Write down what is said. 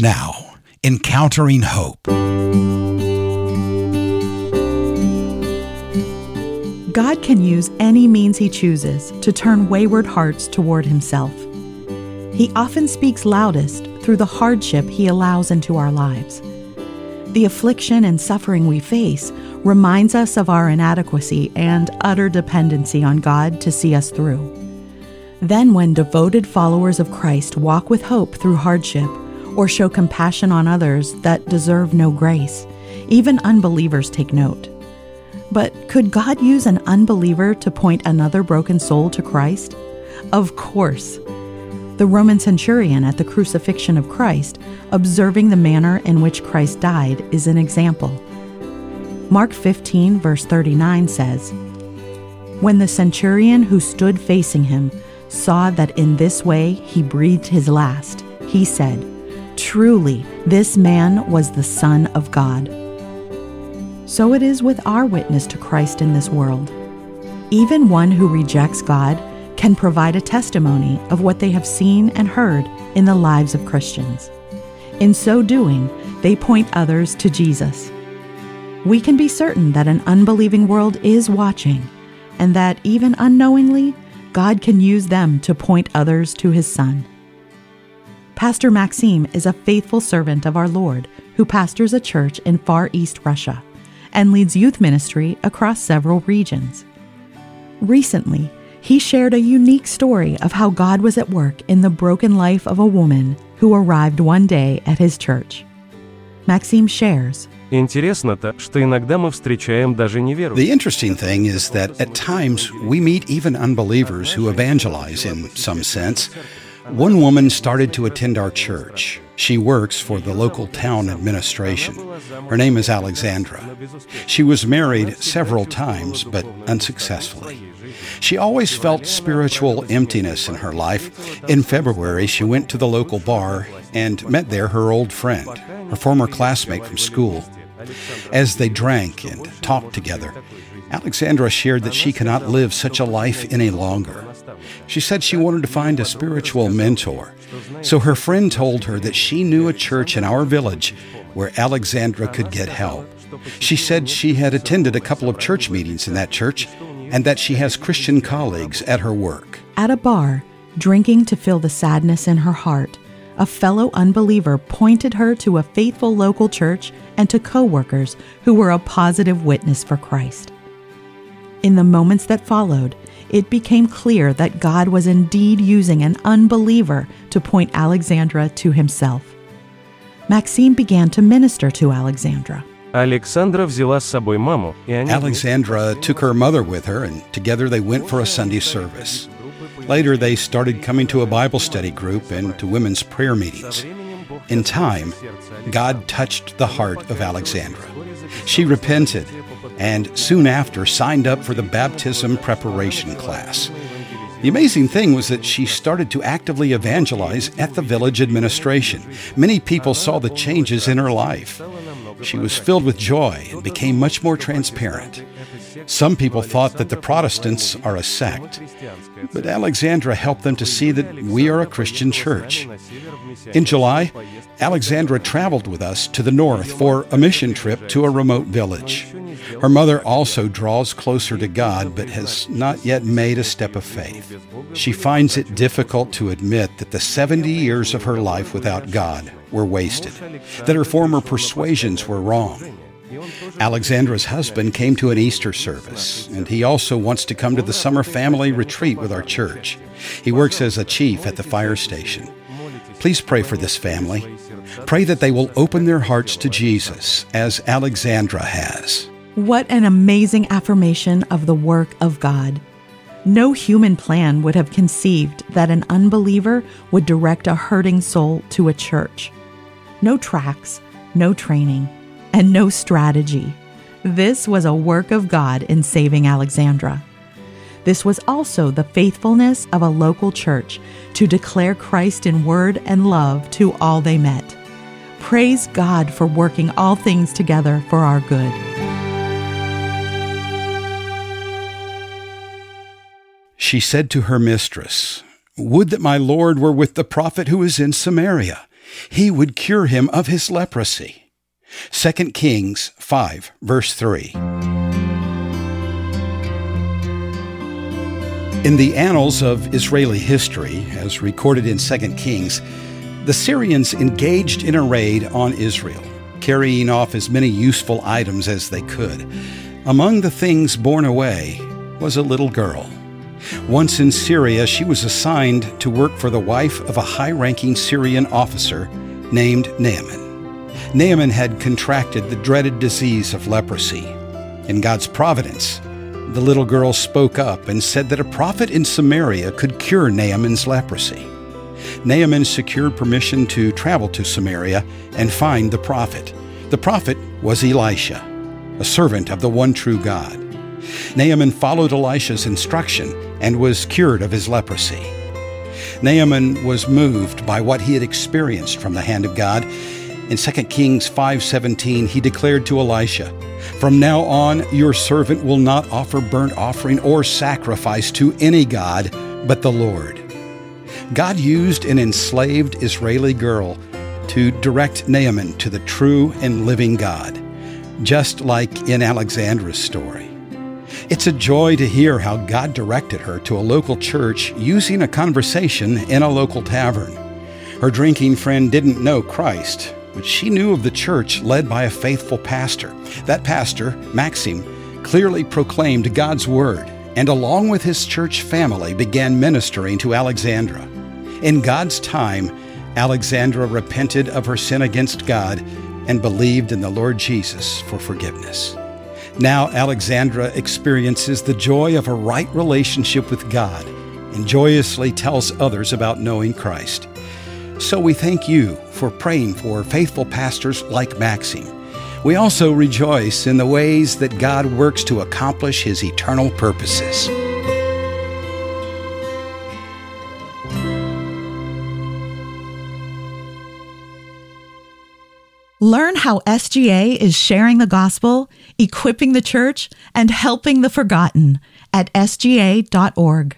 Now, Encountering Hope. God can use any means He chooses to turn wayward hearts toward Himself. He often speaks loudest through the hardship He allows into our lives. The affliction and suffering we face reminds us of our inadequacy and utter dependency on God to see us through. Then, when devoted followers of Christ walk with hope through hardship, or show compassion on others that deserve no grace. Even unbelievers take note. But could God use an unbeliever to point another broken soul to Christ? Of course. The Roman centurion at the crucifixion of Christ, observing the manner in which Christ died, is an example. Mark 15, verse 39 says, When the centurion who stood facing him saw that in this way he breathed his last, he said, Truly, this man was the Son of God. So it is with our witness to Christ in this world. Even one who rejects God can provide a testimony of what they have seen and heard in the lives of Christians. In so doing, they point others to Jesus. We can be certain that an unbelieving world is watching, and that even unknowingly, God can use them to point others to his Son. Pastor Maxim is a faithful servant of our Lord who pastors a church in Far East Russia and leads youth ministry across several regions. Recently, he shared a unique story of how God was at work in the broken life of a woman who arrived one day at his church. Maxim shares. The interesting thing is that at times we meet even unbelievers who evangelize in some sense. One woman started to attend our church. She works for the local town administration. Her name is Alexandra. She was married several times, but unsuccessfully. She always felt spiritual emptiness in her life. In February, she went to the local bar and met there her old friend, her former classmate from school. As they drank and talked together, Alexandra shared that she cannot live such a life any longer. She said she wanted to find a spiritual mentor. So her friend told her that she knew a church in our village where Alexandra could get help. She said she had attended a couple of church meetings in that church and that she has Christian colleagues at her work. At a bar, drinking to fill the sadness in her heart, a fellow unbeliever pointed her to a faithful local church and to co workers who were a positive witness for Christ. In the moments that followed, it became clear that God was indeed using an unbeliever to point Alexandra to himself. Maxim began to minister to Alexandra. Alexandra took her mother with her, and together they went for a Sunday service. Later, they started coming to a Bible study group and to women's prayer meetings. In time, God touched the heart of Alexandra. She repented and soon after signed up for the baptism preparation class. The amazing thing was that she started to actively evangelize at the village administration. Many people saw the changes in her life. She was filled with joy and became much more transparent. Some people thought that the Protestants are a sect, but Alexandra helped them to see that we are a Christian church. In July, Alexandra traveled with us to the north for a mission trip to a remote village. Her mother also draws closer to God but has not yet made a step of faith. She finds it difficult to admit that the 70 years of her life without God were wasted, that her former persuasions were wrong. Alexandra's husband came to an Easter service, and he also wants to come to the summer family retreat with our church. He works as a chief at the fire station. Please pray for this family. Pray that they will open their hearts to Jesus as Alexandra has. What an amazing affirmation of the work of God. No human plan would have conceived that an unbeliever would direct a hurting soul to a church. No tracts, no training, and no strategy. This was a work of God in saving Alexandra. This was also the faithfulness of a local church to declare Christ in word and love to all they met. Praise God for working all things together for our good. She said to her mistress, Would that my Lord were with the prophet who is in Samaria. he would cure him of his leprosy. 2 Kings 5, verse 3. In the annals of Israeli history, as recorded in 2 Kings, the Syrians engaged in a raid on Israel, carrying off as many useful items as they could. Among the things borne away was a little girl. Once in Syria, she was assigned to work for the wife of a high ranking Syrian officer named Naaman. Naaman had contracted the dreaded disease of leprosy. In God's providence, the little girl spoke up and said that a prophet in Samaria could cure Naaman's leprosy. Naaman secured permission to travel to Samaria and find the prophet. The prophet was Elisha, a servant of the one true God. Naaman followed Elisha's instruction and was cured of his leprosy. Naaman was moved by what he had experienced from the hand of God. In 2 Kings 5:17 he declared to Elisha, "From now on your servant will not offer burnt offering or sacrifice to any god but the Lord." God used an enslaved Israeli girl to direct Naaman to the true and living God, just like in Alexandra's story. It's a joy to hear how God directed her to a local church using a conversation in a local tavern. Her drinking friend didn't know Christ, but she knew of the church led by a faithful pastor. That pastor, Maxim, clearly proclaimed God's word and along with his church family began ministering to Alexandra. In God's time, Alexandra repented of her sin against God and believed in the Lord Jesus for forgiveness. Now, Alexandra experiences the joy of a right relationship with God and joyously tells others about knowing Christ. So we thank you for praying for faithful pastors like Maxim. We also rejoice in the ways that God works to accomplish his eternal purposes. Learn how SGA is sharing the gospel, equipping the church, and helping the forgotten at sga.org.